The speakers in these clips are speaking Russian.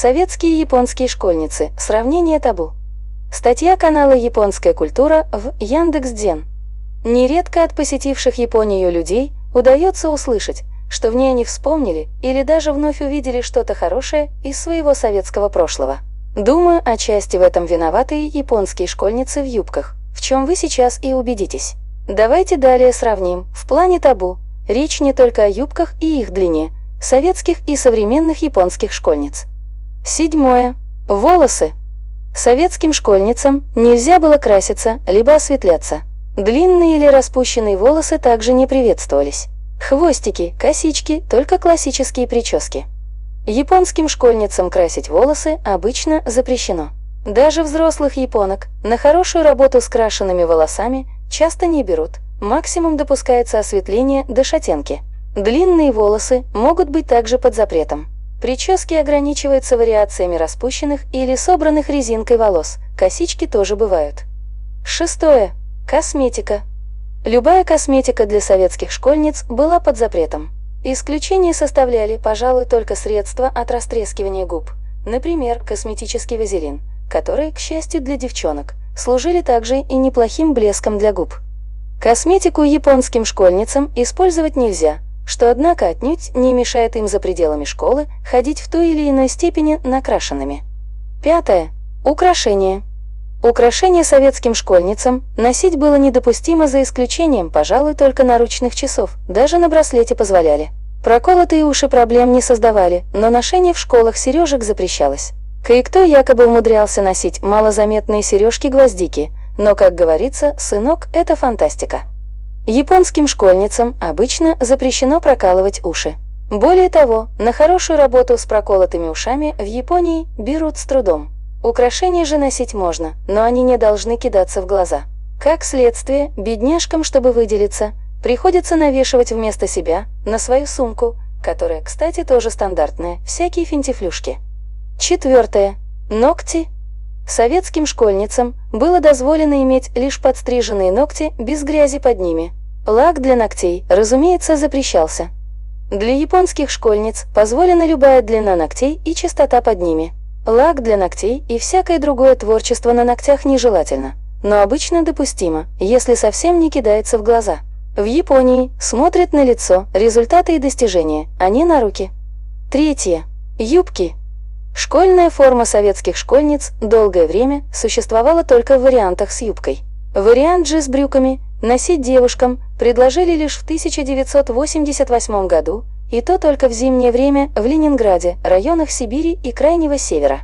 Советские и японские школьницы. Сравнение табу. Статья канала «Японская культура» в Яндекс.Дзен. Нередко от посетивших Японию людей удается услышать, что в ней они вспомнили или даже вновь увидели что-то хорошее из своего советского прошлого. Думаю, отчасти в этом виноваты и японские школьницы в юбках, в чем вы сейчас и убедитесь. Давайте далее сравним. В плане табу речь не только о юбках и их длине, советских и современных японских школьниц. Седьмое. Волосы. Советским школьницам нельзя было краситься, либо осветляться. Длинные или распущенные волосы также не приветствовались. Хвостики, косички, только классические прически. Японским школьницам красить волосы обычно запрещено. Даже взрослых японок на хорошую работу с крашенными волосами часто не берут. Максимум допускается осветление до шатенки. Длинные волосы могут быть также под запретом. Прически ограничиваются вариациями распущенных или собранных резинкой волос. Косички тоже бывают. Шестое. Косметика. Любая косметика для советских школьниц была под запретом. Исключение составляли, пожалуй, только средства от растрескивания губ. Например, косметический вазелин, который, к счастью для девчонок, служили также и неплохим блеском для губ. Косметику японским школьницам использовать нельзя, что, однако, отнюдь не мешает им за пределами школы ходить в той или иной степени накрашенными. Пятое. Украшения. Украшения советским школьницам носить было недопустимо за исключением, пожалуй, только наручных часов, даже на браслете позволяли. Проколотые уши проблем не создавали, но ношение в школах сережек запрещалось. Кое-кто якобы умудрялся носить малозаметные сережки-гвоздики, но, как говорится, сынок – это фантастика. Японским школьницам обычно запрещено прокалывать уши. Более того, на хорошую работу с проколотыми ушами в Японии берут с трудом. Украшения же носить можно, но они не должны кидаться в глаза. Как следствие, бедняжкам, чтобы выделиться, приходится навешивать вместо себя на свою сумку, которая, кстати, тоже стандартная, всякие финтифлюшки. Четвертое. Ногти. Советским школьницам было дозволено иметь лишь подстриженные ногти без грязи под ними. Лак для ногтей, разумеется, запрещался. Для японских школьниц позволена любая длина ногтей и чистота под ними – Лак для ногтей и всякое другое творчество на ногтях нежелательно, но обычно допустимо, если совсем не кидается в глаза. В Японии смотрят на лицо, результаты и достижения, а не на руки. Третье. Юбки. Школьная форма советских школьниц долгое время существовала только в вариантах с юбкой. Вариант же с брюками носить девушкам предложили лишь в 1988 году и то только в зимнее время в Ленинграде, районах Сибири и Крайнего Севера.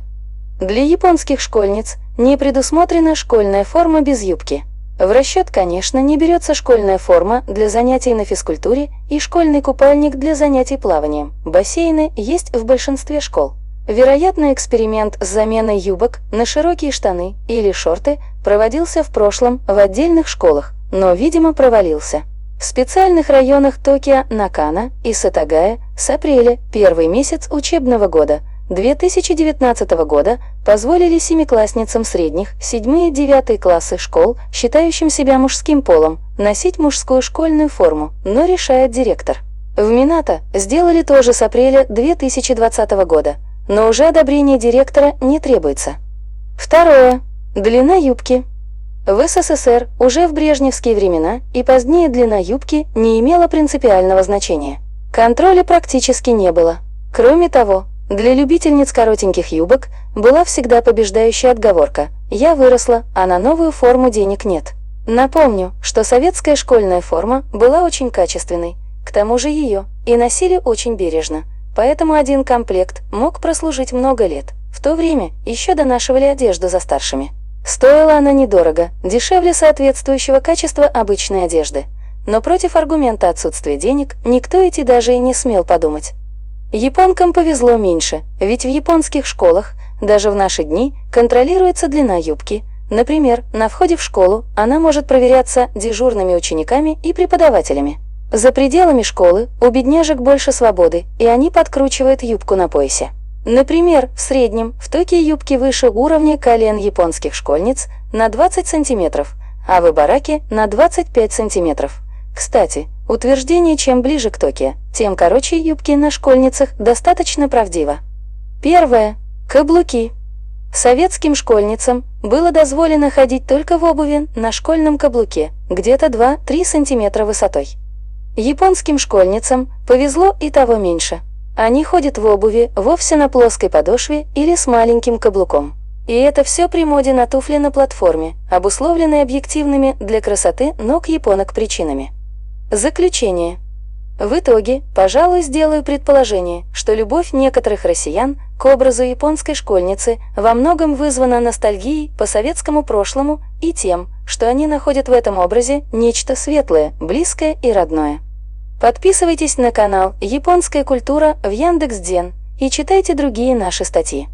Для японских школьниц не предусмотрена школьная форма без юбки. В расчет, конечно, не берется школьная форма для занятий на физкультуре и школьный купальник для занятий плаванием. Бассейны есть в большинстве школ. Вероятно, эксперимент с заменой юбок на широкие штаны или шорты проводился в прошлом в отдельных школах, но, видимо, провалился. В специальных районах Токио, Накана и Сатагая с апреля, первый месяц учебного года 2019 года, позволили семиклассницам средних, 7-9 классы школ, считающим себя мужским полом, носить мужскую школьную форму, но решает директор. В Минато сделали тоже с апреля 2020 года, но уже одобрение директора не требуется. Второе. Длина юбки. В СССР уже в брежневские времена и позднее длина юбки не имела принципиального значения. Контроля практически не было. Кроме того, для любительниц коротеньких юбок была всегда побеждающая отговорка «я выросла, а на новую форму денег нет». Напомню, что советская школьная форма была очень качественной, к тому же ее и носили очень бережно, поэтому один комплект мог прослужить много лет. В то время еще донашивали одежду за старшими. Стоила она недорого, дешевле соответствующего качества обычной одежды. Но против аргумента отсутствия денег никто идти даже и не смел подумать. Японкам повезло меньше, ведь в японских школах, даже в наши дни, контролируется длина юбки. Например, на входе в школу она может проверяться дежурными учениками и преподавателями. За пределами школы у бедняжек больше свободы, и они подкручивают юбку на поясе. Например, в среднем в Токио юбки выше уровня колен японских школьниц на 20 сантиметров, а в Ибараке на 25 сантиметров. Кстати, утверждение «чем ближе к Токио, тем короче юбки на школьницах» достаточно правдиво. Первое. Каблуки. Советским школьницам было дозволено ходить только в обуви на школьном каблуке, где-то 2-3 см высотой. Японским школьницам повезло и того меньше. Они ходят в обуви вовсе на плоской подошве или с маленьким каблуком. И это все при моде на туфли на платформе, обусловленной объективными для красоты ног японок причинами. Заключение. В итоге, пожалуй, сделаю предположение, что любовь некоторых россиян к образу японской школьницы во многом вызвана ностальгией по советскому прошлому и тем, что они находят в этом образе нечто светлое, близкое и родное. Подписывайтесь на канал «Японская культура» в Яндекс.Дзен и читайте другие наши статьи.